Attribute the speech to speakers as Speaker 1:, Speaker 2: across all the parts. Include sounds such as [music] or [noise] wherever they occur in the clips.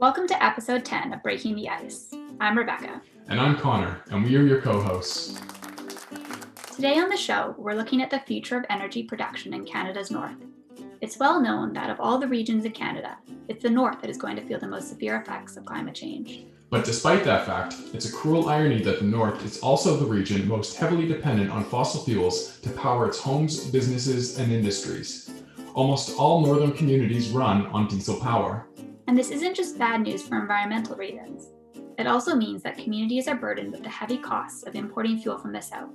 Speaker 1: Welcome to episode 10 of Breaking the Ice. I'm Rebecca.
Speaker 2: And I'm Connor, and we are your co hosts.
Speaker 1: Today on the show, we're looking at the future of energy production in Canada's north. It's well known that of all the regions in Canada, it's the north that is going to feel the most severe effects of climate change.
Speaker 2: But despite that fact, it's a cruel irony that the North is also the region most heavily dependent on fossil fuels to power its homes, businesses, and industries. Almost all northern communities run on diesel power.
Speaker 1: And this isn't just bad news for environmental reasons. It also means that communities are burdened with the heavy costs of importing fuel from the south.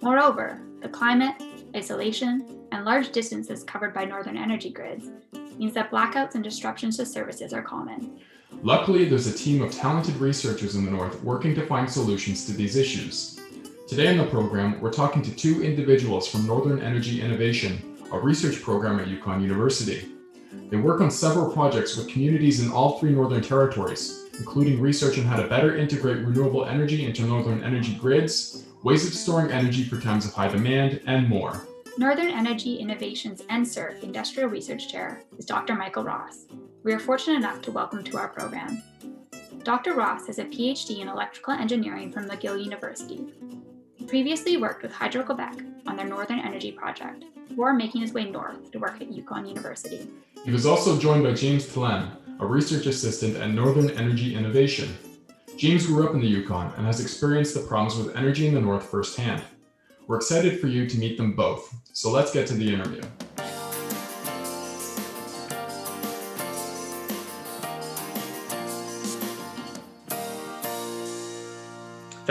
Speaker 1: Moreover, the climate, isolation, and large distances covered by northern energy grids means that blackouts and disruptions to services are common.
Speaker 2: Luckily, there's a team of talented researchers in the North working to find solutions to these issues. Today in the program, we're talking to two individuals from Northern Energy Innovation, a research program at Yukon University. They work on several projects with communities in all three Northern Territories, including research on how to better integrate renewable energy into Northern energy grids, ways of storing energy for times of high demand, and more.
Speaker 1: Northern Energy Innovation's NSERC Industrial Research Chair is Dr. Michael Ross. We are fortunate enough to welcome to our program. Dr. Ross has a PhD in electrical engineering from McGill University. Previously worked with Hydro Quebec on their Northern Energy project before making his way north to work at Yukon University.
Speaker 2: He was also joined by James Tlen, a research assistant at Northern Energy Innovation. James grew up in the Yukon and has experienced the problems with energy in the North firsthand. We're excited for you to meet them both, so let's get to the interview.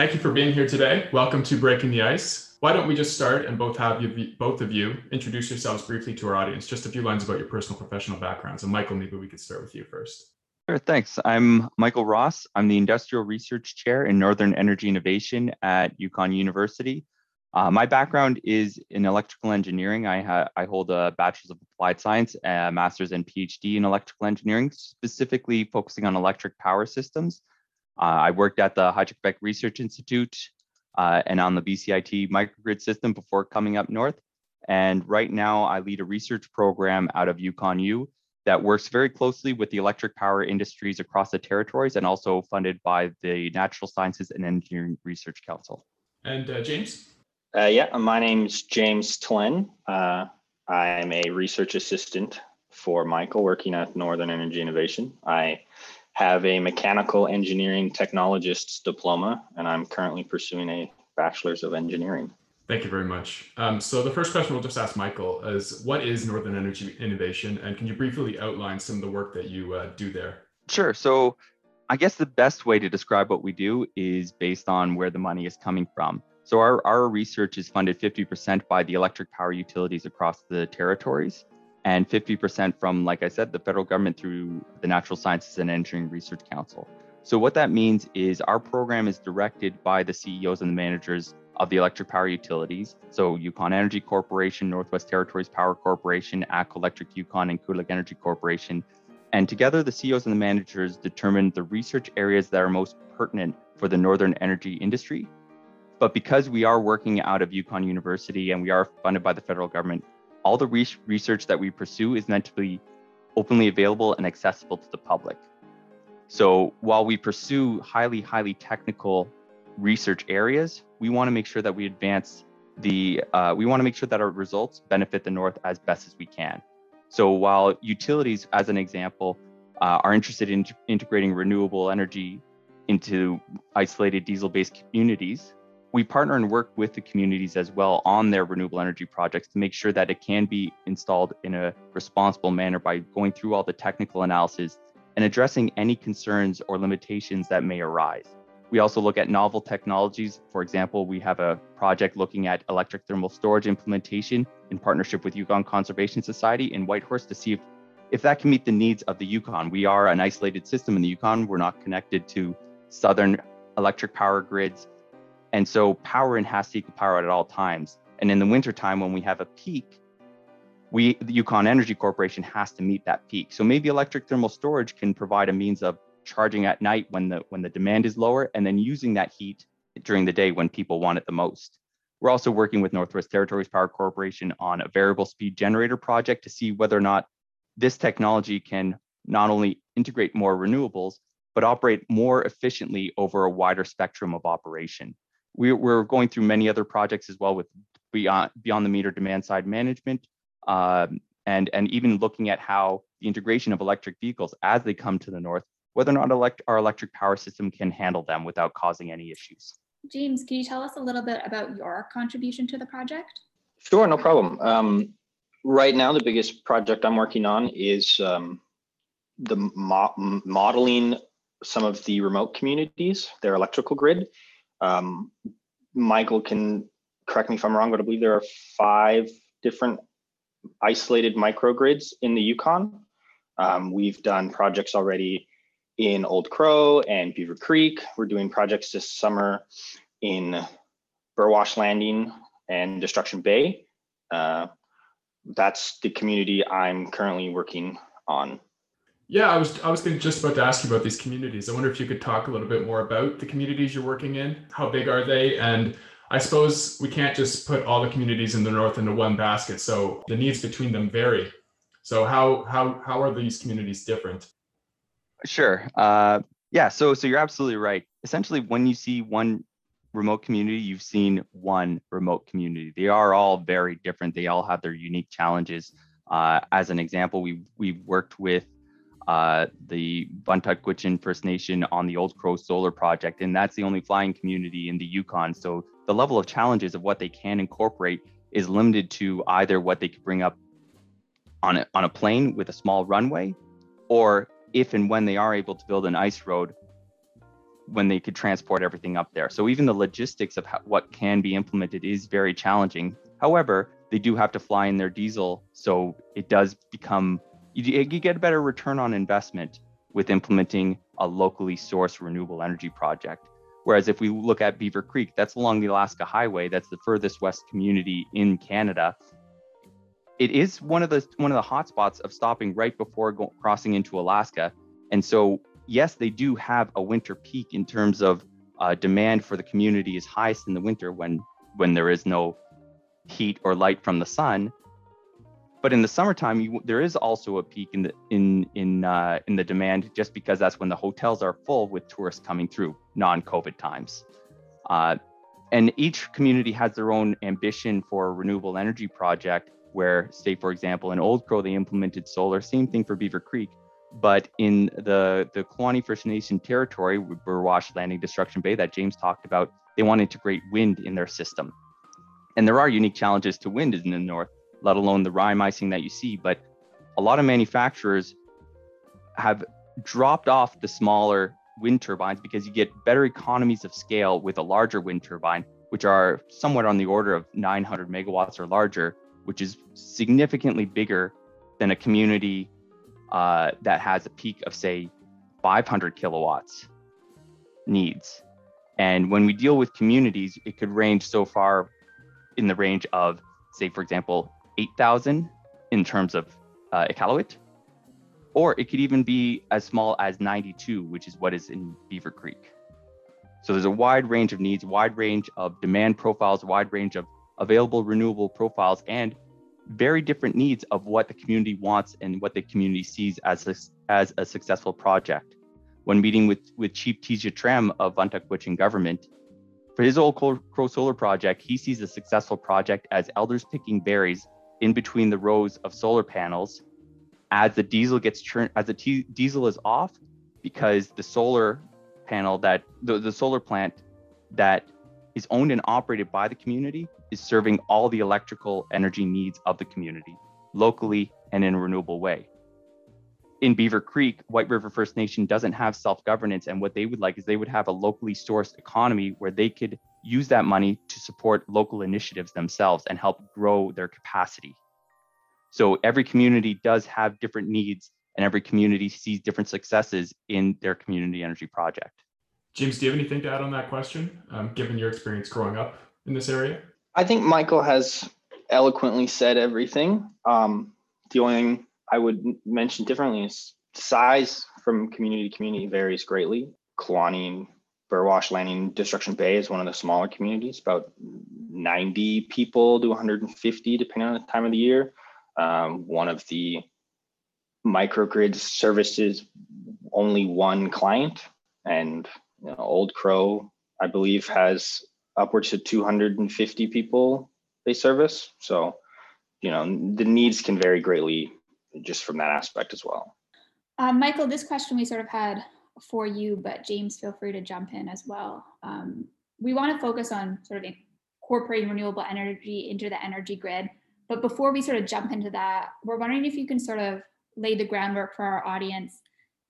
Speaker 2: Thank you for being here today. Welcome to Breaking the Ice. Why don't we just start and both have you, both of you, introduce yourselves briefly to our audience. Just a few lines about your personal professional backgrounds. And Michael, maybe we could start with you first.
Speaker 3: Sure, thanks. I'm Michael Ross. I'm the Industrial Research Chair in Northern Energy Innovation at Yukon University. Uh, my background is in electrical engineering. I, ha- I hold a Bachelor's of Applied Science, a Master's and PhD in electrical engineering, specifically focusing on electric power systems. Uh, I worked at the Hydro-Quebec Research Institute uh, and on the BCIT microgrid system before coming up north. And right now, I lead a research program out of Yukon U that works very closely with the electric power industries across the territories and also funded by the Natural Sciences and Engineering Research Council.
Speaker 2: And uh, James?
Speaker 4: Uh, yeah, my name's James Tlen. Uh, I'm a research assistant for Michael working at Northern Energy Innovation. I have a mechanical engineering technologist's diploma, and I'm currently pursuing a bachelor's of engineering.
Speaker 2: Thank you very much. Um, so the first question we'll just ask Michael is, what is Northern Energy Innovation, and can you briefly outline some of the work that you uh, do there?
Speaker 3: Sure. So I guess the best way to describe what we do is based on where the money is coming from. So our, our research is funded 50% by the electric power utilities across the territories and 50% from, like I said, the federal government through the Natural Sciences and Engineering Research Council. So what that means is our program is directed by the CEOs and the managers of the electric power utilities. So Yukon Energy Corporation, Northwest Territories Power Corporation, ATCO Electric Yukon, and Qulliq Energy Corporation. And together, the CEOs and the managers determine the research areas that are most pertinent for the northern energy industry but because we are working out of Yukon University and we are funded by the federal government, all the re- research that we pursue is meant to be openly available and accessible to the public. So while we pursue highly, highly technical research areas, we want to make sure that we advance the, uh, we want to make sure that our results benefit the North as best as we can. So while utilities, as an example, uh, are interested in integrating renewable energy into isolated diesel-based communities, we partner and work with the communities as well on their renewable energy projects to make sure that it can be installed in a responsible manner by going through all the technical analysis and addressing any concerns or limitations that may arise. We also look at novel technologies. For example, we have a project looking at electric thermal storage implementation in partnership with Yukon Conservation Society in Whitehorse to see if, if that can meet the needs of the Yukon. We are an isolated system in the Yukon. We're not connected to southern electric power grids and so power in has to equal power at all times. And in the wintertime, when we have a peak, we the Yukon Energy Corporation has to meet that peak. So maybe electric thermal storage can provide a means of charging at night when the when the demand is lower and then using that heat during the day when people want it the most. We're also working with Northwest Territories Power Corporation on a variable speed generator project to see whether or not this technology can not only integrate more renewables, but operate more efficiently over a wider spectrum of operation. We, are going through many other projects as well with beyond, beyond the meter demand side management, um, and, and even looking at how the integration of electric vehicles as they come to the north, whether or not elect, our electric power system can handle them without causing any issues.
Speaker 1: James, can you tell us a little bit about your contribution to the project?
Speaker 4: Sure, no problem. Um, right now, the biggest project I'm working on is um, the mo modeling some of the remote communities, their electrical grid. Um, Michael can correct me if I'm wrong, but I believe there are five different isolated microgrids in the Yukon. Um, we've done projects already in Old Crow and Beaver Creek. We're doing projects this summer in Burwash Landing and Destruction Bay. Uh, that's the community I'm currently working on.
Speaker 2: Yeah, I was I was just about to ask you about these communities. I wonder if you could talk a little bit more about the communities you're working in. How big are they? And I suppose we can't just put all the communities in the north into one basket. So the needs between them vary. So how how how are these communities different?
Speaker 3: Sure. Uh, yeah. So so you're absolutely right. Essentially, when you see one remote community, you've seen one remote community. They are all very different. They all have their unique challenges. Uh, as an example, we we've worked with uh, the Vuntut First Nation on the Old Crow Solar Project, and that's the only flying community in the Yukon. So the level of challenges of what they can incorporate is limited to either what they could bring up on a, on a plane with a small runway, or if and when they are able to build an ice road, when they could transport everything up there. So even the logistics of how, what can be implemented is very challenging. However, they do have to fly in their diesel, so it does become you, you get a better return on investment with implementing a locally sourced renewable energy project. Whereas if we look at Beaver Creek, that's along the Alaska Highway, that's the furthest west community in Canada. It is one of the one of the hotspots of stopping right before go, crossing into Alaska, and so yes, they do have a winter peak in terms of uh, demand for the community is highest in the winter when when there is no heat or light from the sun. But in the summertime, you, there is also a peak in the in in uh, in the demand, just because that's when the hotels are full with tourists coming through non-COVID times. Uh, and each community has their own ambition for a renewable energy project. Where, say, for example, in Old Crow, they implemented solar. Same thing for Beaver Creek. But in the the Kluane First Nation territory, Burwash Landing, Destruction Bay, that James talked about, they want to integrate wind in their system. And there are unique challenges to wind in the north let alone the rime icing that you see. But a lot of manufacturers have dropped off the smaller wind turbines because you get better economies of scale with a larger wind turbine, which are somewhat on the order of 900 megawatts or larger, which is significantly bigger than a community uh, that has a peak of, say, 500 kilowatts needs. And when we deal with communities, it could range so far in the range of, say, for example, 8,000 in terms of uh, Iqaluit, or it could even be as small as 92, which is what is in Beaver Creek. So there's a wide range of needs, wide range of demand profiles, wide range of available renewable profiles, and very different needs of what the community wants and what the community sees as a, as a successful project. When meeting with, with Chief Tizya-Tramm of Vuntut government, for his old Crow Solar project, he sees a successful project as elders picking berries in between the rows of solar panels as the diesel gets turned as the t- diesel is off because the solar panel that the, the solar plant that is owned and operated by the community is serving all the electrical energy needs of the community locally and in a renewable way in Beaver Creek, White River First Nation doesn't have self governance. And what they would like is they would have a locally sourced economy where they could use that money to support local initiatives themselves and help grow their capacity. So every community does have different needs, and every community sees different successes in their community energy project.
Speaker 2: James, do you have anything to add on that question, um, given your experience growing up in this area?
Speaker 4: I think Michael has eloquently said everything. Um, the only thing I would mention differently is size from community to community varies greatly. Kluane, Burwash Landing, Destruction Bay is one of the smaller communities, about 90 people to 150, depending on the time of the year. Um, one of the microgrid services only one client, and you know, Old Crow, I believe, has upwards of 250 people they service. So, you know, the needs can vary greatly just from that aspect as well.
Speaker 1: Um, Michael, this question we sort of had for you, but James, feel free to jump in as well. Um, we want to focus on sort of incorporating renewable energy into the energy grid. But before we sort of jump into that, we're wondering if you can sort of lay the groundwork for our audience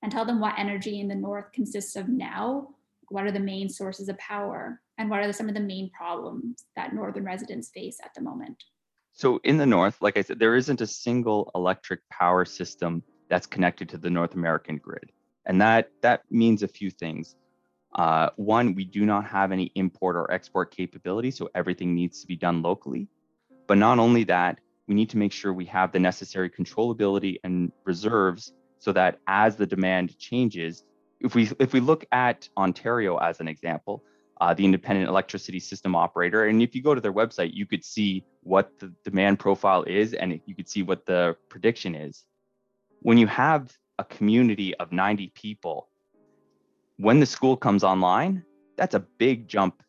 Speaker 1: and tell them what energy in the North consists of now. What are the main sources of power? And what are some of the main problems that Northern residents face at the moment?
Speaker 3: So, in the North, like I said, there isn't a single electric power system that's connected to the North American grid. And that, that means a few things. Uh, one, we do not have any import or export capability, so everything needs to be done locally. But not only that, we need to make sure we have the necessary controllability and reserves so that as the demand changes, if we if we look at Ontario as an example, uh, the independent electricity system operator, and if you go to their website, you could see what the demand profile is, and you could see what the prediction is. When you have a community of 90 people when the school comes online, that's a big jump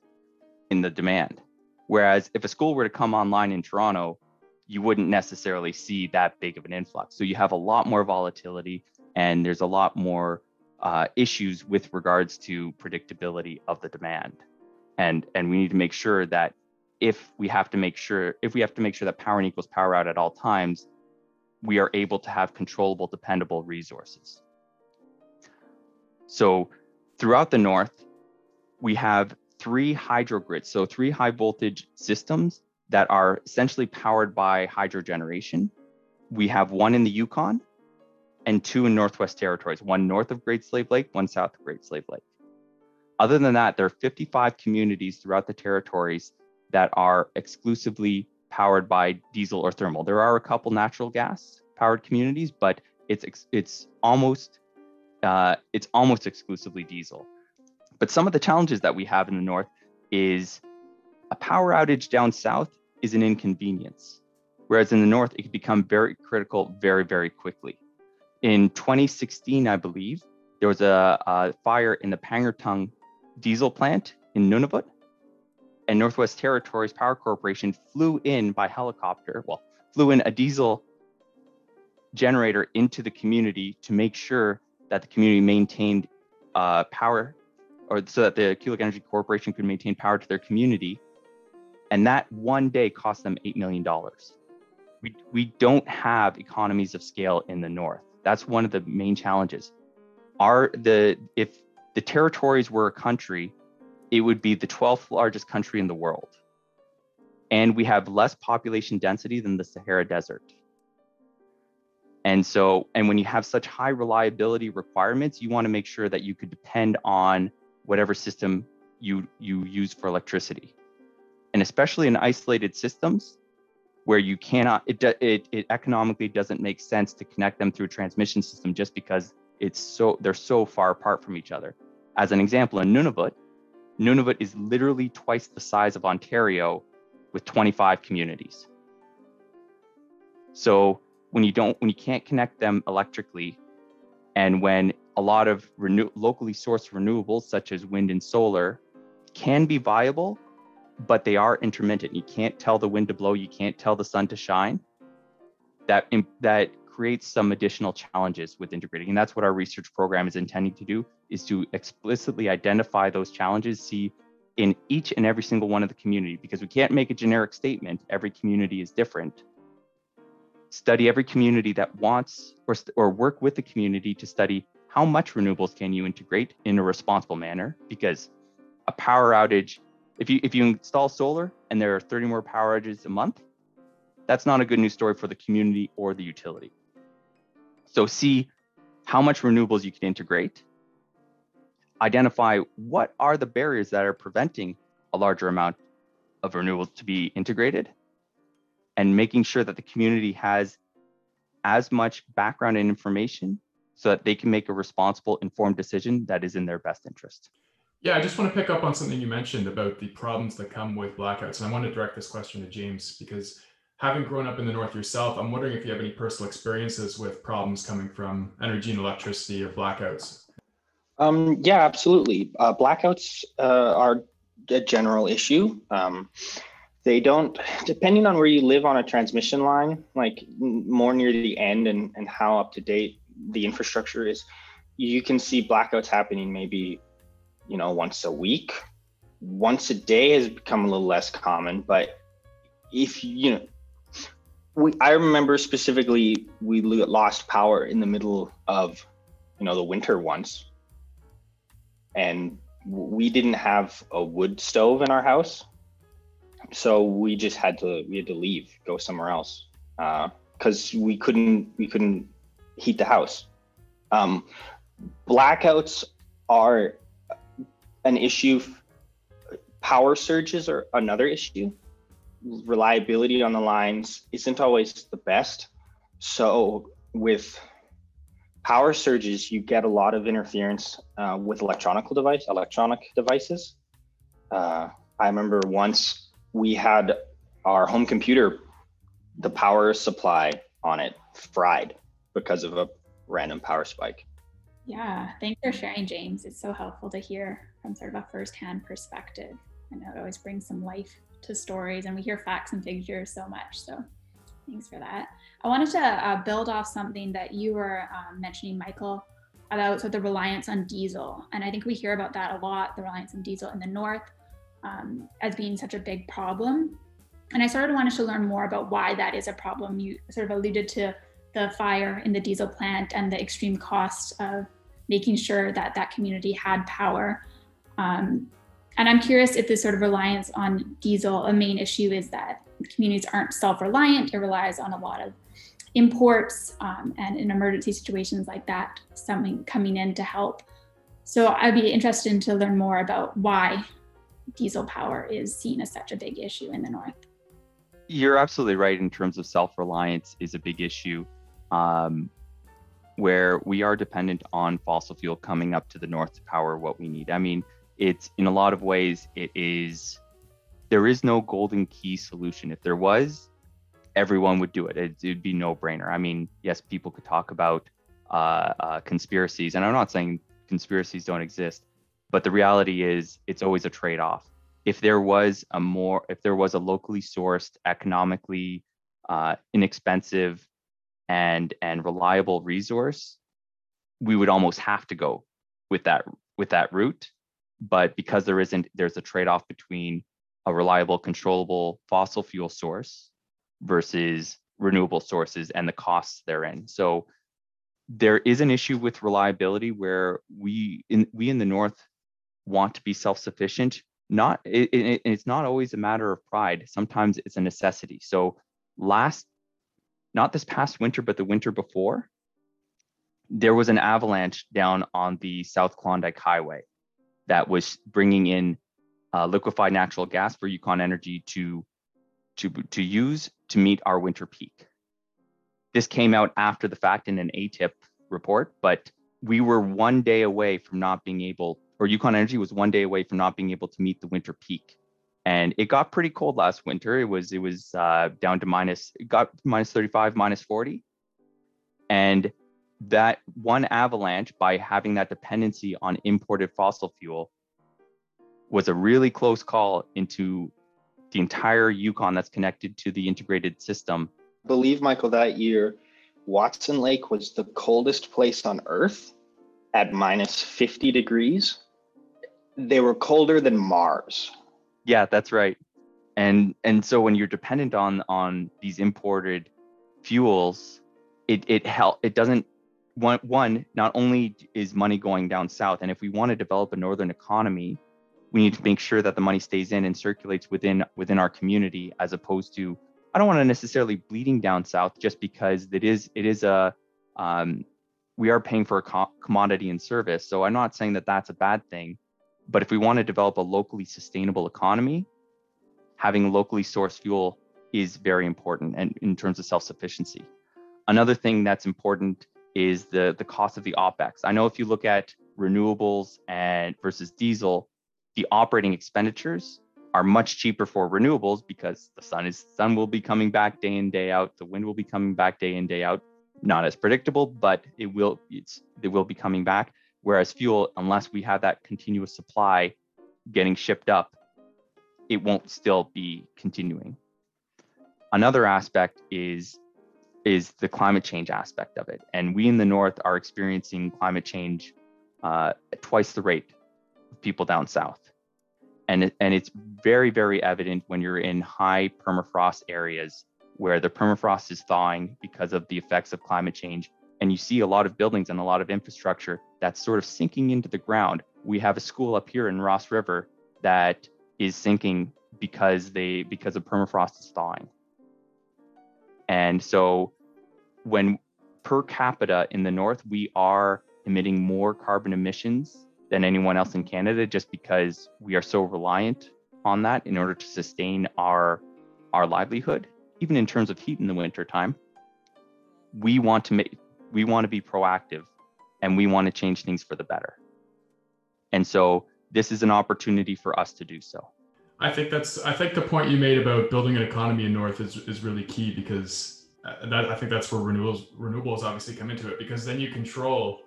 Speaker 3: in the demand. Whereas if a school were to come online in Toronto, you wouldn't necessarily see that big of an influx. So you have a lot more volatility and there's a lot more uh, issues with regards to predictability of the demand. And, and we need to make sure that if we have to make sure if we have to make sure that power in equals power out at all times, we are able to have controllable, dependable resources. So Throughout the north, we have three hydro grids, so three high voltage systems that are essentially powered by hydro generation. We have one in the Yukon and two in Northwest Territories, one north of Great Slave Lake, one south of Great Slave Lake. Other than that, there are 55 communities throughout the territories that are exclusively powered by diesel or thermal. There are a couple natural gas powered communities, but it's it's almost uh, it's almost exclusively diesel. But some of the challenges that we have in the north is a power outage down south is an inconvenience, whereas in the north, it can become very critical very, very quickly. In 2016, I believe, there was a, a fire in the Pangnirtung diesel plant in Nunavut, and Northwest Territories Power Corporation flew in by helicopter, well, flew in a diesel generator into the community to make sure that the community maintained uh, power, or so that the Qulliq Energy Corporation could maintain power to their community. And that one day cost them $8 million. We, we don't have economies of scale in the North. That's one of the main challenges. Are the if the territories were a country, it would be the 12th largest country in the world. And we have less population density than the Sahara Desert. And so, and when you have such high reliability requirements, you want to make sure that you could depend on whatever system you, you use for electricity. And especially in isolated systems where you cannot, it, it, it economically doesn't make sense to connect them through a transmission system just because it's so, they're so far apart from each other. As an example, in Nunavut, Nunavut is literally twice the size of Ontario with 25 communities. So when you don't when you can't connect them electrically and when a lot of renew, locally sourced renewables such as wind and solar can be viable but they are intermittent. You can't tell the wind to blow. You can't tell the sun to shine. That that creates some additional challenges with integrating and that's what our research program is intending to do is to explicitly identify those challenges see in each and every single one of the community because we can't make a generic statement. Every community is different. Study every community that wants or, or work with the community to study how much renewables can you integrate in a responsible manner because a power outage if you if you install solar and there are 30 more power outages a month that's not a good news story for the community or the utility so see how much renewables you can integrate identify what are the barriers that are preventing a larger amount of renewables to be integrated and making sure that the community has as much background and information so that they can make a responsible, informed decision that is in their best interest.
Speaker 2: Yeah, I just want to pick up on something you mentioned about the problems that come with blackouts. And I want to direct this question to James because having grown up in the north yourself, I'm wondering if you have any personal experiences with problems coming from energy and electricity or blackouts.
Speaker 4: Um, yeah, absolutely. Uh, blackouts uh, are a general issue. Um, they don't, depending on where you live on a transmission line, like more near the end and, and how up to date the infrastructure is, you can see blackouts happening maybe, you know, once a week. Once a day has become a little less common, but if you know, we I remember specifically we lost power in the middle of, you know, the winter once, and we didn't have a wood stove in our house, so we just had to we had to leave, go somewhere else, because uh, we couldn't we couldn't heat the house. Um, blackouts are an issue. Power surges are another issue. Reliability on the lines isn't always the best. So with power surges, you get a lot of interference uh, with electronic device, electronic devices. Uh, I remember once we had our home computer, the power supply on it fried because of a random power spike.
Speaker 1: Yeah, thanks for sharing, James. It's so helpful to hear from sort of a firsthand perspective. I know it always brings some life to stories, and we hear facts and figures so much. So thanks for that. I wanted to uh, build off something that you were um, mentioning, Michael, about sort of the reliance on diesel. And I think we hear about that a lot the reliance on diesel in the north um, as being such a big problem. And I sort of wanted to learn more about why that is a problem. You sort of alluded to the fire in the diesel plant and the extreme cost of making sure that that community had power. Um, and I'm curious if this sort of reliance on diesel, a main issue is that communities aren't self-reliant. It relies on a lot of imports um, and in emergency situations like that, something coming in to help. So I'd be interested to learn more about why diesel power is seen as such a big issue in the north.
Speaker 3: You're absolutely right in terms of self-reliance is a big issue um, where we are dependent on fossil fuel coming up to the north to power what we need. I mean, it's in a lot of ways, it is, there is no golden key solution. If there was, everyone would do it. it would be no brainer. I mean, yes, people could talk about uh, uh, conspiracies, and I'm not saying conspiracies don't exist, but the reality is it's always a trade off. If there was a more, if there was a locally sourced, economically uh, inexpensive and and reliable resource, we would almost have to go with that with that route. But because there isn't, there's a trade-off between a reliable, controllable fossil fuel source versus renewable sources and the costs therein. So there is an issue with reliability where we in we in the north want to be self-sufficient. Not it, it, it's not always a matter of pride. Sometimes it's a necessity. So last not this past winter, but the winter before, there was an avalanche down on the South Klondike Highway that was bringing in uh, liquefied natural gas for Yukon Energy to, to, to use to meet our winter peak. This came out after the fact in an ATIP report, but we were one day away from not being able, or Yukon Energy was one day away from not being able to meet the winter peak and it got pretty cold last winter. It was it was uh, down to minus it got minus 35, minus 40, and that one avalanche by having that dependency on imported fossil fuel was a really close call into the entire Yukon that's connected to the integrated system.
Speaker 4: I believe Michael that year, Watson Lake was the coldest place on Earth at minus 50 degrees. They were colder than Mars
Speaker 3: yeah, that's right. And and so when you're dependent on on these imported fuels, it it help it doesn't one one not only is money going down south, and if we want to develop a northern economy, we need to make sure that the money stays in and circulates within within our community as opposed to I don't want to necessarily bleeding down south just because it is it is a um, we are paying for a co- commodity and service. So I'm not saying that that's a bad thing, but if we want to develop a locally sustainable economy, having locally sourced fuel is very important and in terms of self-sufficiency. Another thing that's important is the, the cost of the OPEX. I know if you look at renewables and versus diesel, the operating expenditures are much cheaper for renewables because the sun is sun will be coming back day in day out. The wind will be coming back day in day out. Not as predictable but it will it's it will be coming back. Whereas fuel unless we have that continuous supply getting shipped up it won't still be continuing. Another aspect is is the climate change aspect of it. And we in the north are experiencing climate change uh, twice the rate of people down south. And it, and it's very very evident when you're in high permafrost areas where the permafrost is thawing because of the effects of climate change and you see a lot of buildings and a lot of infrastructure that's sort of sinking into the ground. We have a school up here in ross river that is sinking because they because of permafrost is thawing and so when per capita in the north we are emitting more carbon emissions than anyone else in Canada just because we are so reliant on that in order to sustain our our livelihood even in terms of heat in the winter time. We want to make we want to be proactive and we want to change things for the better. And so this is an opportunity for us to do so
Speaker 2: i think that's i think the point you made about building an economy in north is, is really key because uh, that i think that's where renewables renewables obviously come into it because then you control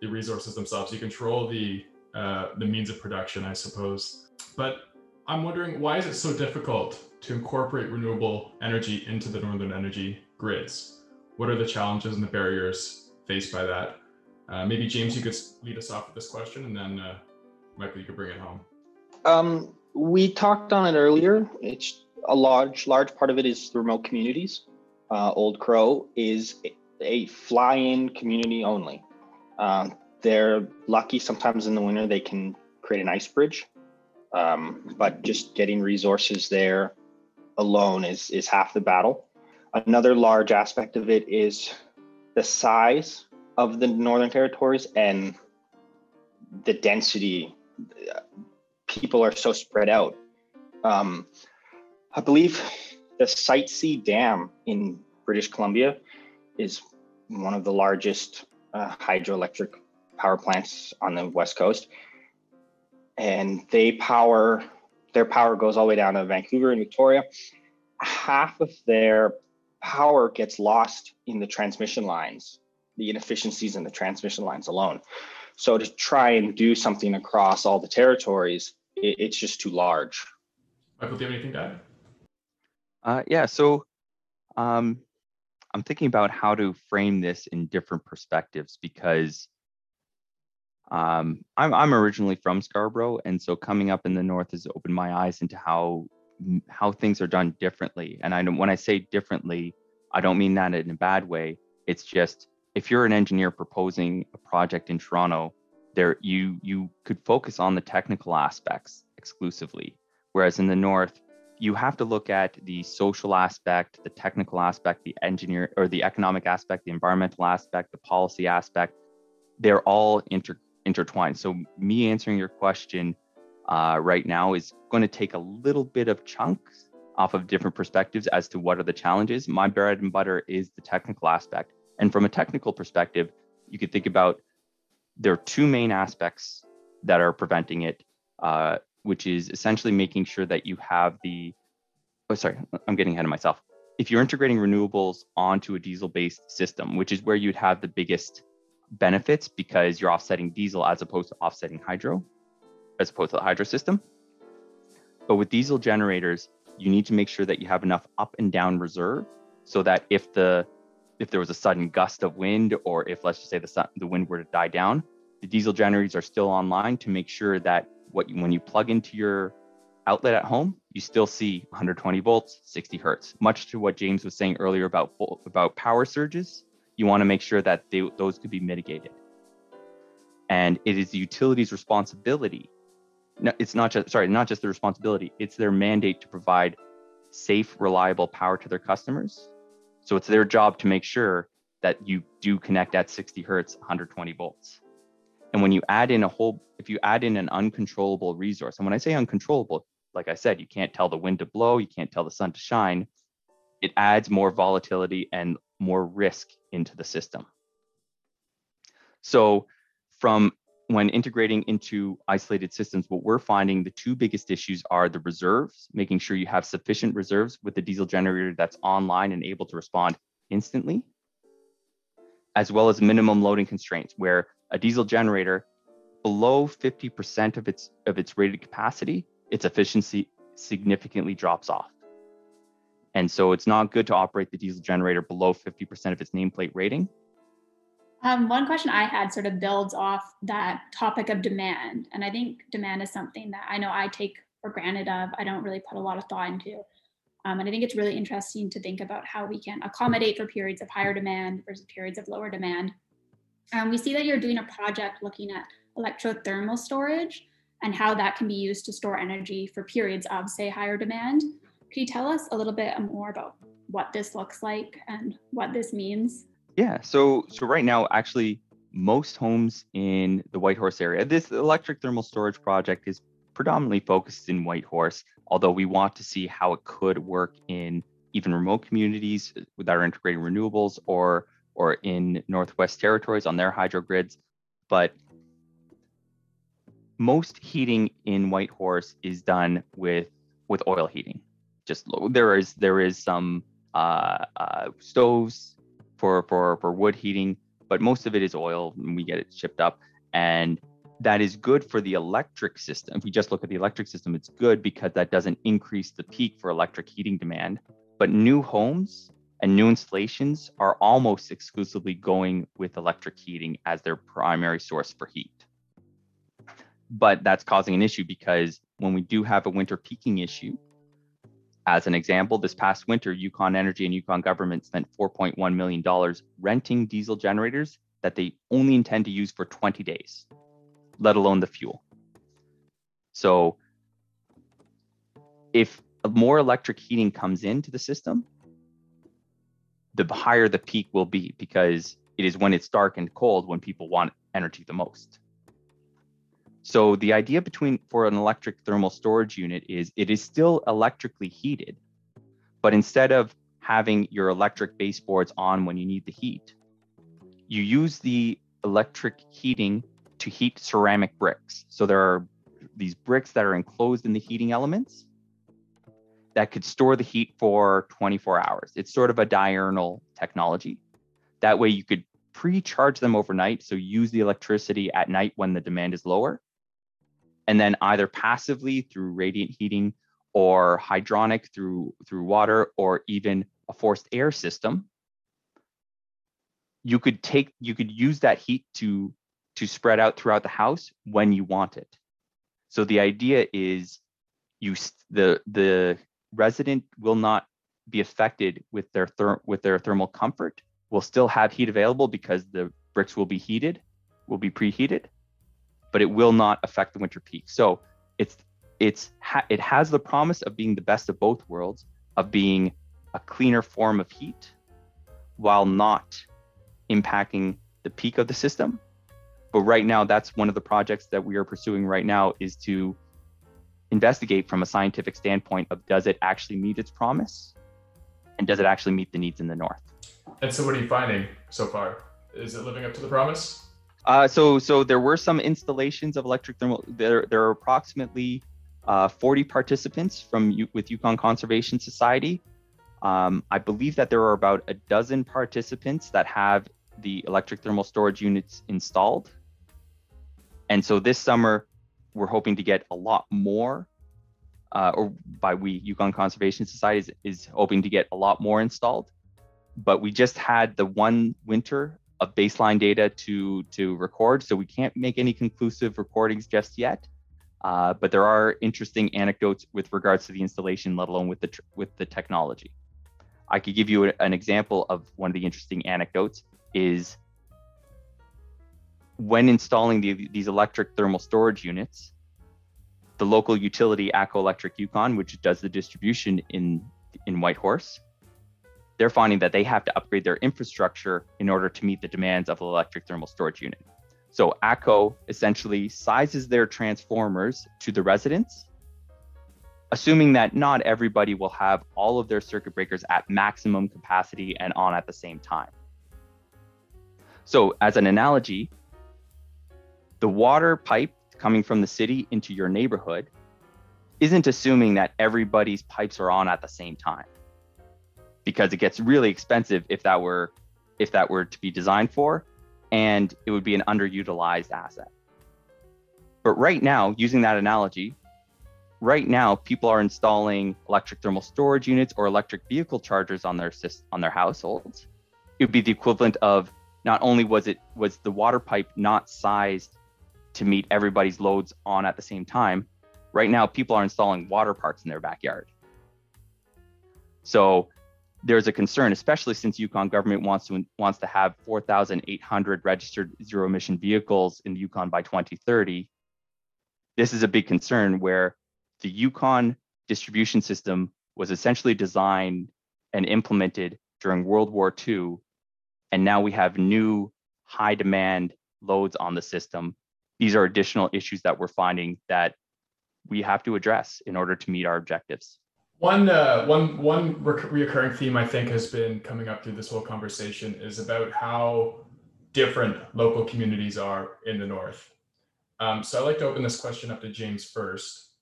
Speaker 2: the resources themselves. You control the uh, the means of production, I suppose. But I'm wondering why is it so difficult to incorporate renewable energy into the northern energy grids? What are the challenges and the barriers faced by that? Uh, maybe James, you could lead us off with this question, and then uh, Michael, you could bring it home.
Speaker 4: Um, we talked on it earlier. It's a large, large part of it is the remote communities. Uh, Old Crow is a fly-in community only. Um, they're lucky sometimes in the winter they can create an ice bridge, um, but just getting resources there alone is is half the battle. Another large aspect of it is the size of the Northern Territories and the density. People are so spread out. Um, I believe the Site C Dam in British Columbia is one of the largest uh, hydroelectric power plants on the west coast, and they power their power goes all the way down to Vancouver and Victoria. Half of their power gets lost in the transmission lines, the inefficiencies in the transmission lines alone. So to try and do something across all the territories, it, it's just too large.
Speaker 2: Michael, do you have anything to add?
Speaker 3: Uh, yeah, so um, I'm thinking about how to frame this in different perspectives because um, I'm, I'm originally from Scarborough, and so coming up in the north has opened my eyes into how how things are done differently. And I don't, when I say differently, I don't mean that in a bad way. It's just if you're an engineer proposing a project in Toronto, there you you could focus on the technical aspects exclusively, whereas in the north you have to look at the social aspect, the technical aspect, the engineer or the economic aspect, the environmental aspect, the policy aspect. They're all inter- intertwined. So me answering your question uh, right now is going to take a little bit of chunks off of different perspectives as to what are the challenges. My bread and butter is the technical aspect. And from a technical perspective, you could think about there are two main aspects that are preventing it. Uh, which is essentially making sure that you have the, oh, sorry, I'm getting ahead of myself. If you're integrating renewables onto a diesel based system, which is where you'd have the biggest benefits because you're offsetting diesel as opposed to offsetting hydro, as opposed to the hydro system. But with diesel generators, you need to make sure that you have enough up and down reserve so that if the if there was a sudden gust of wind or if let's just say the sun, the wind were to die down, the diesel generators are still online to make sure that what when you plug into your outlet at home, you still see 120 volts, 60 hertz. Much to what James was saying earlier about about power surges, you want to make sure that they, those could be mitigated. And it is the utility's responsibility. No, it's not just sorry, not just the responsibility. It's their mandate to provide safe, reliable power to their customers. So it's their job to make sure that you do connect at 60 hertz, 120 volts. And when you add in a whole, if you add in an uncontrollable resource, and when I say uncontrollable, like I said, you can't tell the wind to blow, you can't tell the sun to shine, it adds more volatility and more risk into the system. So from when integrating into isolated systems, what we're finding the two biggest issues are the reserves, making sure you have sufficient reserves with the diesel generator that's online and able to respond instantly, as well as minimum loading constraints, where a diesel generator below 50% of its of its rated capacity, its efficiency significantly drops off. And so it's not good to operate the diesel generator below 50% of its nameplate rating.
Speaker 1: Um, one question I had sort of builds off that topic of demand. And I think demand is something that I know I take for granted of, I don't really put a lot of thought into. Um, and I think it's really interesting to think about how we can accommodate for periods of higher demand versus periods of lower demand. Um, we see that you're doing a project looking at electrothermal storage and how that can be used to store energy for periods of, say, higher demand. Can you tell us a little bit more about what this looks like and what this means?
Speaker 3: Yeah. So so right now, actually, most homes in the Whitehorse area, this electric thermal storage project is predominantly focused in Whitehorse, although we want to see how it could work in even remote communities that are integrating renewables or or in Northwest Territories on their hydro grids. But most heating in Whitehorse is done with with oil heating. Just there is there is some uh, uh, stoves for for for wood heating, but most of it is oil and we get it shipped up. And that is good for the electric system. If we just look at the electric system, it's good because that doesn't increase the peak for electric heating demand. But new homes and new installations are almost exclusively going with electric heating as their primary source for heat. But that's causing an issue because when we do have a winter peaking issue, as an example, this past winter, Yukon Energy and Yukon government spent $4.1 million renting diesel generators that they only intend to use for 20 days, let alone the fuel. So if more electric heating comes into the system, the higher the peak will be because it is when it's dark and cold when people want energy the most. So the idea between for an electric thermal storage unit is it is still electrically heated, but instead of having your electric baseboards on when you need the heat, you use the electric heating to heat ceramic bricks. So there are these bricks that are enclosed in the heating elements that could store the heat for 24 hours. It's sort of a diurnal technology. That way you could pre-charge them overnight, so use the electricity at night when the demand is lower, and then either passively through radiant heating or hydronic through through water or even a forced air system you could take you could use that heat to to spread out throughout the house when you want it. So the idea is you the the resident will not be affected with their with their thermal comfort will still have heat available because the bricks will be heated will be preheated but it will not affect the winter peak. So it's it's it has the promise of being the best of both worlds, of being a cleaner form of heat, while not impacting the peak of the system. But right now, that's one of the projects that we are pursuing right now is to investigate from a scientific standpoint of does it actually meet its promise, and does it actually meet the needs in the north.
Speaker 2: And so, what are you finding so far? Is it living up to the promise?
Speaker 3: Uh, so, so there were some installations of electric thermal. There, there are approximately uh, 40 participants from U- with Yukon Conservation Society. Um, I believe that there are about a dozen participants that have the electric thermal storage units installed. And so this summer, we're hoping to get a lot more, uh, or by we, Yukon Conservation Society is, is hoping to get a lot more installed. But we just had the one winter of baseline data to to record, so we can't make any conclusive recordings just yet. Uh, but there are interesting anecdotes with regards to the installation, let alone with the with the technology. I could give you a, an example of one of the interesting anecdotes is when installing the, these electric thermal storage units, the local utility ATCO Electric Yukon, which does the distribution in in Whitehorse, they're finding that they have to upgrade their infrastructure in order to meet the demands of an electric thermal storage unit. So ATCO essentially sizes their transformers to the residents, assuming that not everybody will have all of their circuit breakers at maximum capacity and on at the same time. So as an analogy, The water pipe coming from the city into your neighborhood isn't assuming that everybody's pipes are on at the same time because it gets really expensive if that were if that were to be designed for and it would be an underutilized asset. But right now using that analogy right now people are installing electric thermal storage units or electric vehicle chargers on their on their households. It would be the equivalent of not only was it was the water pipe not sized to meet everybody's loads on at the same time right now people are installing water parks in their backyard. So there's a concern especially since yukon government wants to wants to have 4800 registered zero emission vehicles in the yukon by 2030 this is a big concern where the Yukon distribution system was essentially designed and implemented during World War II. And now we have new high demand loads on the system. These are additional issues that we're finding that we have to address in order to meet our objectives.
Speaker 2: One, uh, one, one recurring theme I think has been coming up through this whole conversation is about how different local communities are in the North. Um, so I'd like to open this question up to James first.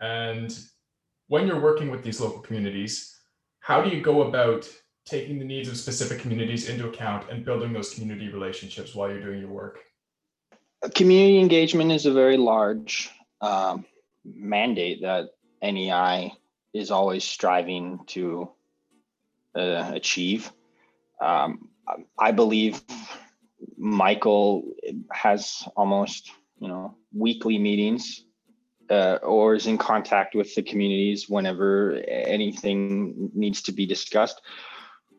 Speaker 2: And when you're working with these local communities, how do you go about taking the needs of specific communities into account and building those community relationships while you're doing your work?
Speaker 4: Community engagement is a very large um, mandate that NEI is always striving to uh, achieve. Um, I believe Michael has almost you know weekly meetings uh, or is in contact with the communities whenever anything needs to be discussed.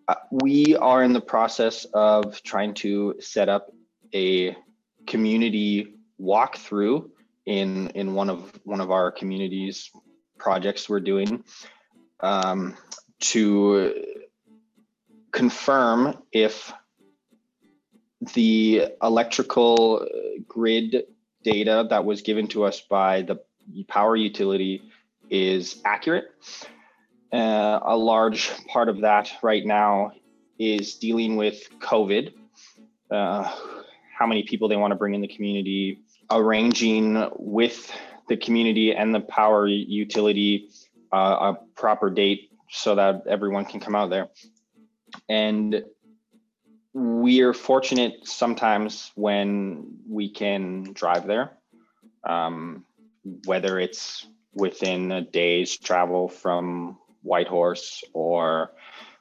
Speaker 4: Uh, we are in the process of trying to set up a community walkthrough in in one of one of our communities projects we're doing um, to confirm if the electrical grid data that was given to us by the power utility is accurate. Uh, a large part of that right now is dealing with COVID, uh, how many people they want to bring in the community, arranging with the community and the power utility uh, a proper date so that everyone can come out there. And we are fortunate sometimes when we can drive there. Um, whether it's within a day's travel from Whitehorse or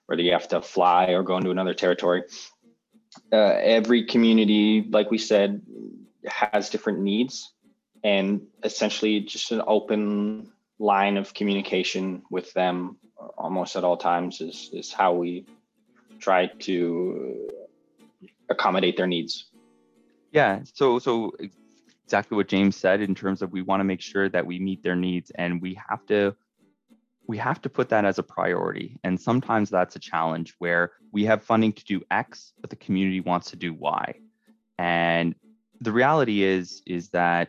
Speaker 4: whether you have to fly or go into another territory. Uh, every community, like we said, has different needs, and essentially just an open line of communication with them almost at all times is is how we try to accommodate their needs.
Speaker 3: Yeah. So so exactly what James said in terms of we want to make sure that we meet their needs and we have to we have to put that as a priority. And sometimes that's a challenge where we have funding to do X, but the community wants to do Y. And the reality is is that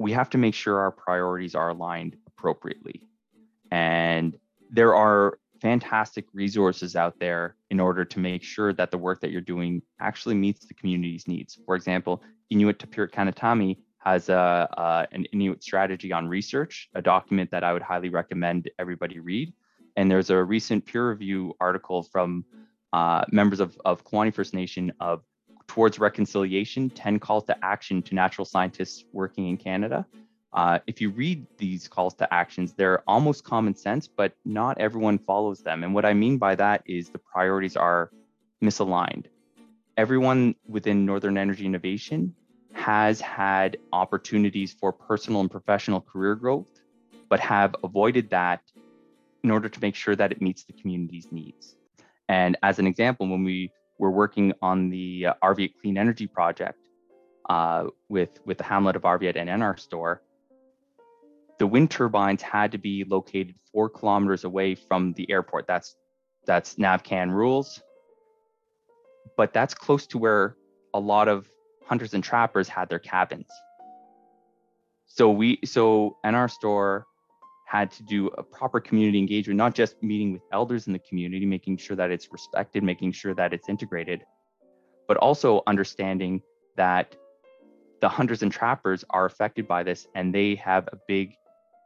Speaker 3: we have to make sure our priorities are aligned appropriately. And there are fantastic resources out there in order to make sure that the work that you're doing actually meets the community's needs. For example, Inuit Tapiriit Kanatami has a, an Inuit strategy on research, a document that I would highly recommend everybody read. And there's a recent peer review article from uh, members of, of Kluane First Nation of Towards Reconciliation 10 Calls to Action to Natural Scientists Working in Canada. Uh, if you read these calls to actions, they're almost common sense, but not everyone follows them. And what I mean by that is the priorities are misaligned. Everyone within Northern Energy Innovation has had opportunities for personal and professional career growth, but have avoided that in order to make sure that it meets the community's needs. And as an example, when we were working on the uh, Arviat Clean Energy Project uh, with, with the hamlet of Arviat and NR NRStor, the wind turbines had to be located four kilometers away from the airport. That's that's NavCan rules. But that's close to where a lot of hunters and trappers had their cabins. So we so NRStor had to do a proper community engagement, not just meeting with elders in the community, making sure that it's respected, making sure that it's integrated, but also understanding that the hunters and trappers are affected by this and they have a big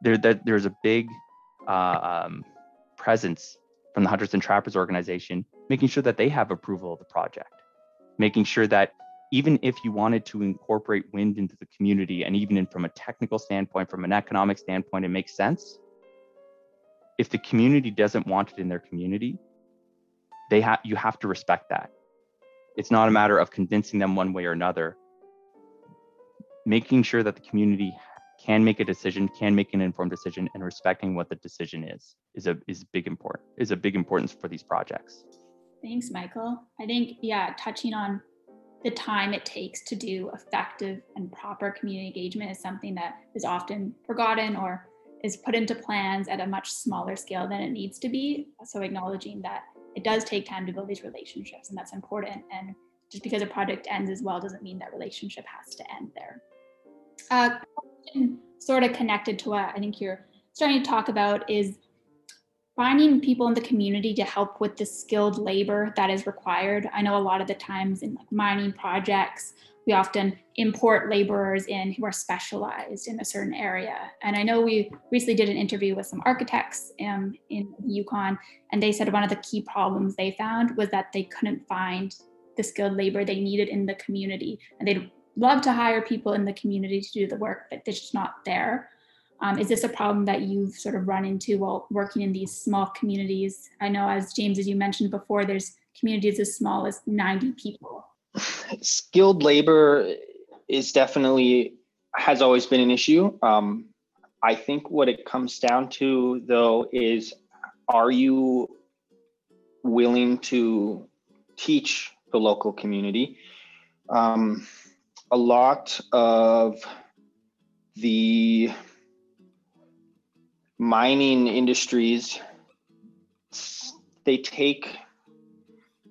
Speaker 3: there, there's a big uh, um, presence from the hunters and trappers organization making sure that they have approval of the project making sure that even if you wanted to incorporate wind into the community and even in, from a technical standpoint from an economic standpoint it makes sense if the community doesn't want it in their community they have you have to respect that it's not a matter of convincing them one way or another making sure that the community can make a decision, can make an informed decision, and respecting what the decision is is a is big important is a big importance for these projects.
Speaker 1: Thanks, Michael. I think yeah, touching on the time it takes to do effective and proper community engagement is something that is often forgotten or is put into plans at a much smaller scale than it needs to be. So acknowledging that it does take time to build these relationships and that's important. And just because a project ends as well doesn't mean that relationship has to end there. Uh, sort of connected to what I think you're starting to talk about is finding people in the community to help with the skilled labor that is required. I know a lot of the times in like mining projects, we often import laborers in who are specialized in a certain area. And I know we recently did an interview with some architects um, in Yukon, and they said one of the key problems they found was that they couldn't find the skilled labor they needed in the community. And they'd love to hire people in the community to do the work, but they're just not there. Um, is this a problem that you've sort of run into while working in these small communities? I know, as James, as you mentioned before, there's communities as small as 90 people. [sighs]
Speaker 4: Skilled labor is definitely has always been an issue. Um, I think what it comes down to, though, is are you willing to teach the local community? Um, a lot of the mining industries they take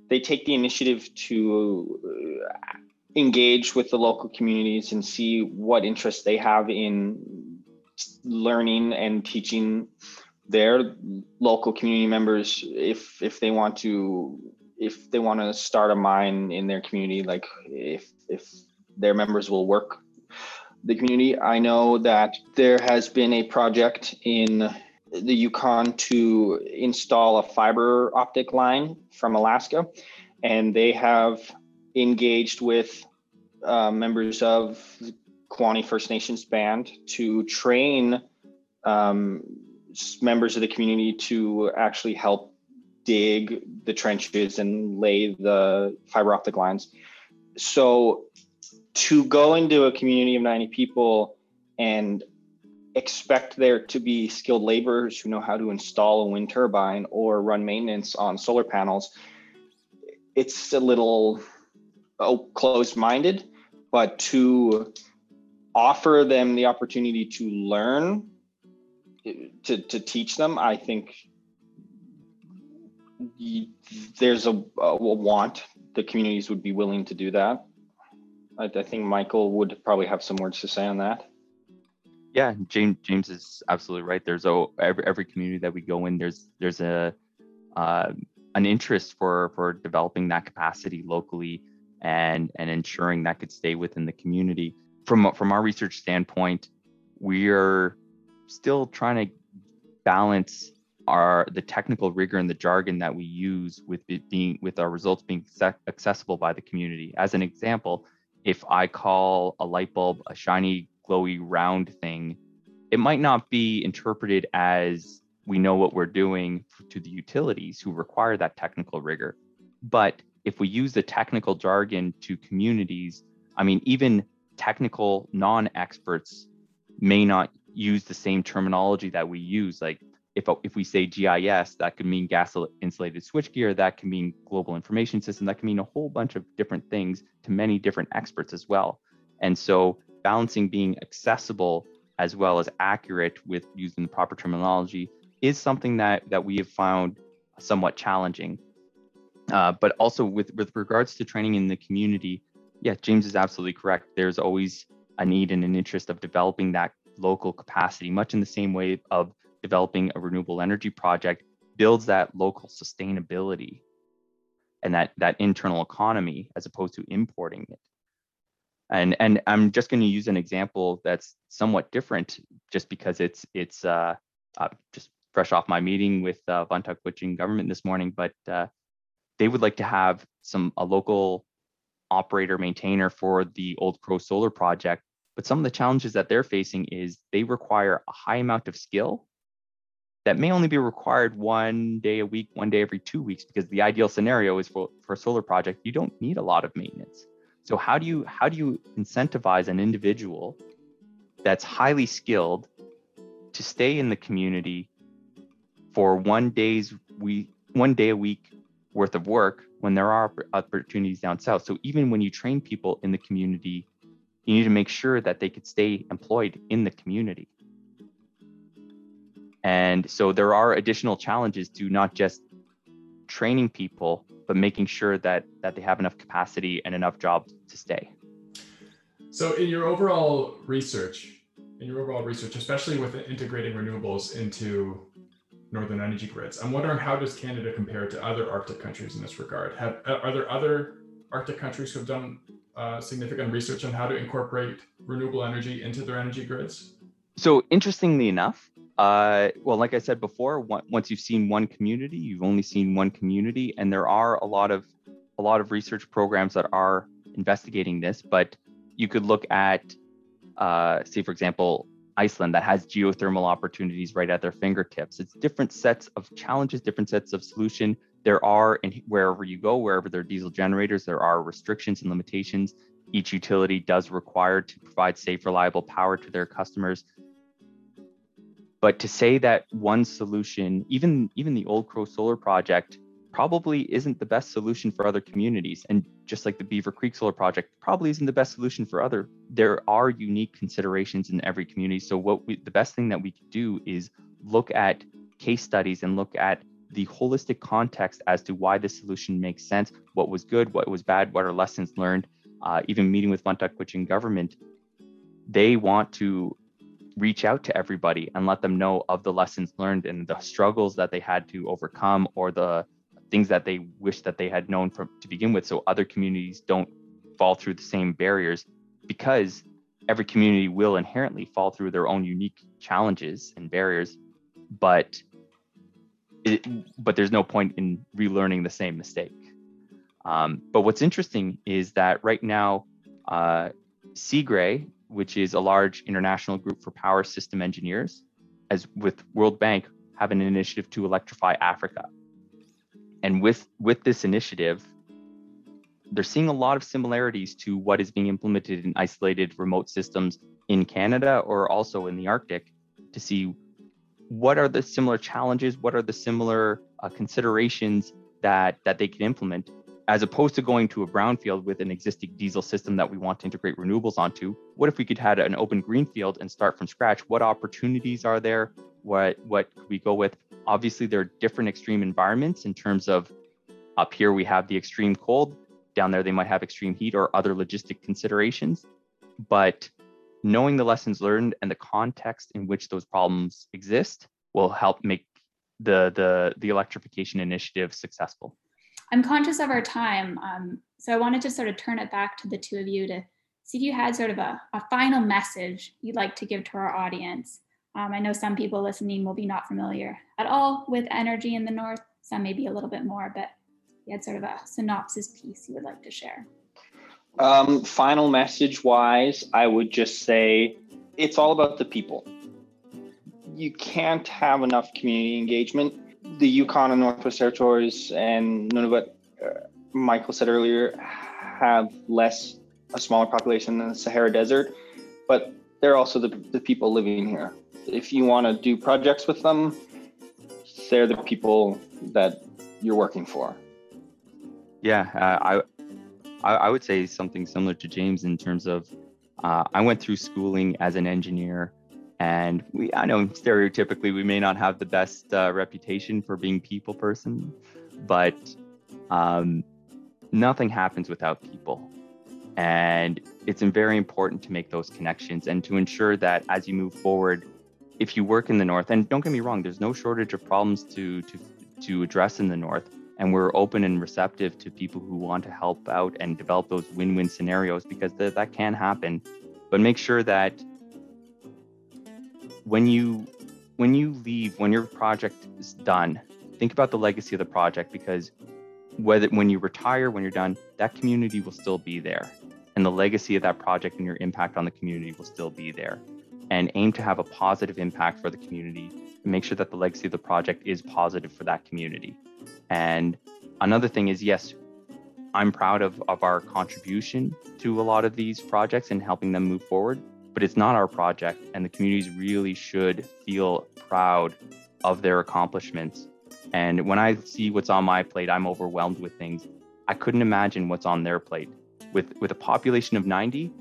Speaker 4: they take the initiative to uh, engage with the local communities and see what interests they have in learning and teaching their local community members if if they want to if they want to start a mine in their community like if if their members will work the community. I know that there has been a project in the Yukon to install a fiber optic line from Alaska, and they have engaged with uh, members of Kluane First Nations band to train um, members of the community to actually help dig the trenches and lay the fiber optic lines. So to go into a community of 90 people and expect there to be skilled laborers who know how to install a wind turbine or run maintenance on solar panels it's a little oh, closed-minded but to offer them the opportunity to learn to, to teach them i think there's a, a want. The communities would be willing to do that I, I think Michael would probably have some words to say on that.
Speaker 3: Yeah, James James is absolutely right. There's a every, every community that we go in, there's there's a uh, an interest for for developing that capacity locally and and ensuring that could stay within the community. From from our research standpoint, we're still trying to balance our the technical rigor and the jargon that we use with it being with our results being accessible by the community. As an example, if I call a light bulb a shiny, glowy, round thing, it might not be interpreted as we know what we're doing to the utilities who require that technical rigor. But if we use the technical jargon to communities, I mean, even technical non experts may not use the same terminology that we use. Like if, if we say GIS, that could mean gas insulated switchgear, that can mean global information system, that can mean a whole bunch of different things to many different experts as well. And so balancing being accessible as well as accurate with using the proper terminology is something that, that we have found somewhat challenging. Uh, but also with, with regards to training in the community, yeah, James is absolutely correct. There's always a need and an interest of developing that local capacity, much in the same way of developing a renewable energy project builds that local sustainability and that that internal economy as opposed to importing it and and I'm just going to use an example that's somewhat different, just because it's it's uh, uh, just fresh off my meeting with uh, Vuntut government this morning, but uh, they would like to have some a local operator maintainer for the Old Crow Solar project. But some of the challenges that they're facing is they require a high amount of skill that may only be required one day a week, one day every two weeks, because the ideal scenario is for, for a solar project, you don't need a lot of maintenance. So how do you how do you incentivize an individual that's highly skilled to stay in the community for one day's we one day a week worth of work when there are opportunities down south. So even when you train people in the community, you need to make sure that they could stay employed in the community. And so there are additional challenges to not just training people, but making sure that that they have enough capacity and enough jobs to stay.
Speaker 2: So in your overall research, in your overall research, especially with integrating renewables into northern energy grids, I'm wondering how does Canada compare to other Arctic countries in this regard? Have are there other Arctic countries who have done uh, significant research on how to incorporate renewable energy into their energy grids?
Speaker 3: So interestingly enough, uh, well, like I said before, once you've seen one community, you've only seen one community, and there are a lot of a lot of research programs that are investigating this. But you could look at, uh, say, for example, Iceland that has geothermal opportunities right at their fingertips. It's different sets of challenges, different sets of solution. There are, and wherever you go, wherever there are diesel generators, there are restrictions and limitations. Each utility does require to provide safe, reliable power to their customers. But to say that one solution, even even the Old Crow Solar Project, probably isn't the best solution for other communities, and just like the Beaver Creek Solar Project, probably isn't the best solution for other. There are unique considerations in every community. So what we, the best thing that we could do is look at case studies and look at the holistic context as to why this solution makes sense, what was good, what was bad, what are lessons learned. Uh, even meeting with Vuntut government, they want to reach out to everybody and let them know of the lessons learned and the struggles that they had to overcome or the things that they wish that they had known from to begin with so other communities don't fall through the same barriers because every community will inherently fall through their own unique challenges and barriers but it, but there's no point in relearning the same mistake. Um, but what's interesting is that right now uh, CIGRE which is a large international group for power system engineers, as with World Bank, have an initiative to electrify Africa. And with, with this initiative, they're seeing a lot of similarities to what is being implemented in isolated remote systems in Canada or also in the Arctic to see what are the similar challenges, what are the similar uh, considerations that, that they can implement as opposed to going to a brownfield with an existing diesel system that we want to integrate renewables onto, what if we could have an open greenfield and start from scratch? What opportunities are there? What what could we go with? Obviously, there are different extreme environments in terms of up here we have the extreme cold, down there they might have extreme heat or other logistic considerations. But knowing the lessons learned and the context in which those problems exist will help make the the the electrification initiative successful.
Speaker 1: I'm conscious of our time. Um, so I wanted to sort of turn it back to the two of you to see if you had sort of a, a final message you'd like to give to our audience. Um, I know some people listening will be not familiar at all with energy in the North, some maybe a little bit more, but you had sort of a synopsis piece you would like to share.
Speaker 4: Um, final message wise, I would just say it's all about the people. You can't have enough community engagement the Yukon and Northwest Territories and Nunavut, uh, Michael said earlier, have less, a smaller population than the Sahara Desert, but they're also the, the people living here. If you want to do projects with them, they're the people that you're working for.
Speaker 3: Yeah, uh, I, I would say something similar to James in terms of uh, I went through schooling as an engineer and we, I know stereotypically we may not have the best uh, reputation for being people person, but um, nothing happens without people. And it's very important to make those connections and to ensure that as you move forward, if you work in the North, and don't get me wrong, there's no shortage of problems to, to, to address in the North, and we're open and receptive to people who want to help out and develop those win-win scenarios because th- that can happen but make sure that when you when you leave when your project is done think about the legacy of the project because whether when you retire when you're done that community will still be there. And the legacy of that project and your impact on the community will still be there. And aim to have a positive impact for the community and make sure that the legacy of the project is positive for that community. And another thing is, yes, I'm proud of, of our contribution to a lot of these projects and helping them move forward, but it's not our project. And the communities really should feel proud of their accomplishments. And when I see what's on my plate, I'm overwhelmed with things. I couldn't imagine what's on their plate. With, with a population of 90,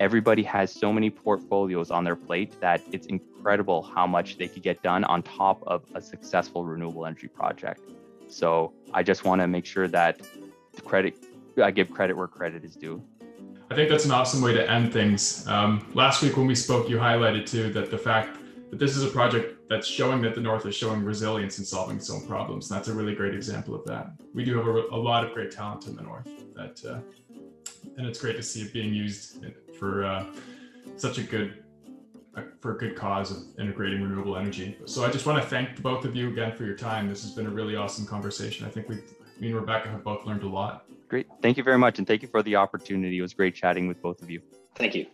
Speaker 3: everybody has so many portfolios on their plate that it's incredible how much they could get done on top of a successful renewable energy project. So I just want to make sure that the credit, I give credit where credit is due.
Speaker 2: I think that's an awesome way to end things. Um, last week when we spoke, you highlighted too that the fact that this is a project that's showing that the North is showing resilience in solving its own problems. That's a really great example of that. We do have a, a lot of great talent in the North that, uh, and it's great to see it being used for uh, such a good for a good cause of integrating renewable energy. So I just want to thank both of you again for your time. This has been a really awesome conversation. I think we, me and Rebecca have both learned a lot.
Speaker 3: Great. Thank you very much. And thank you for the opportunity. It was great chatting with both of you.
Speaker 4: Thank you.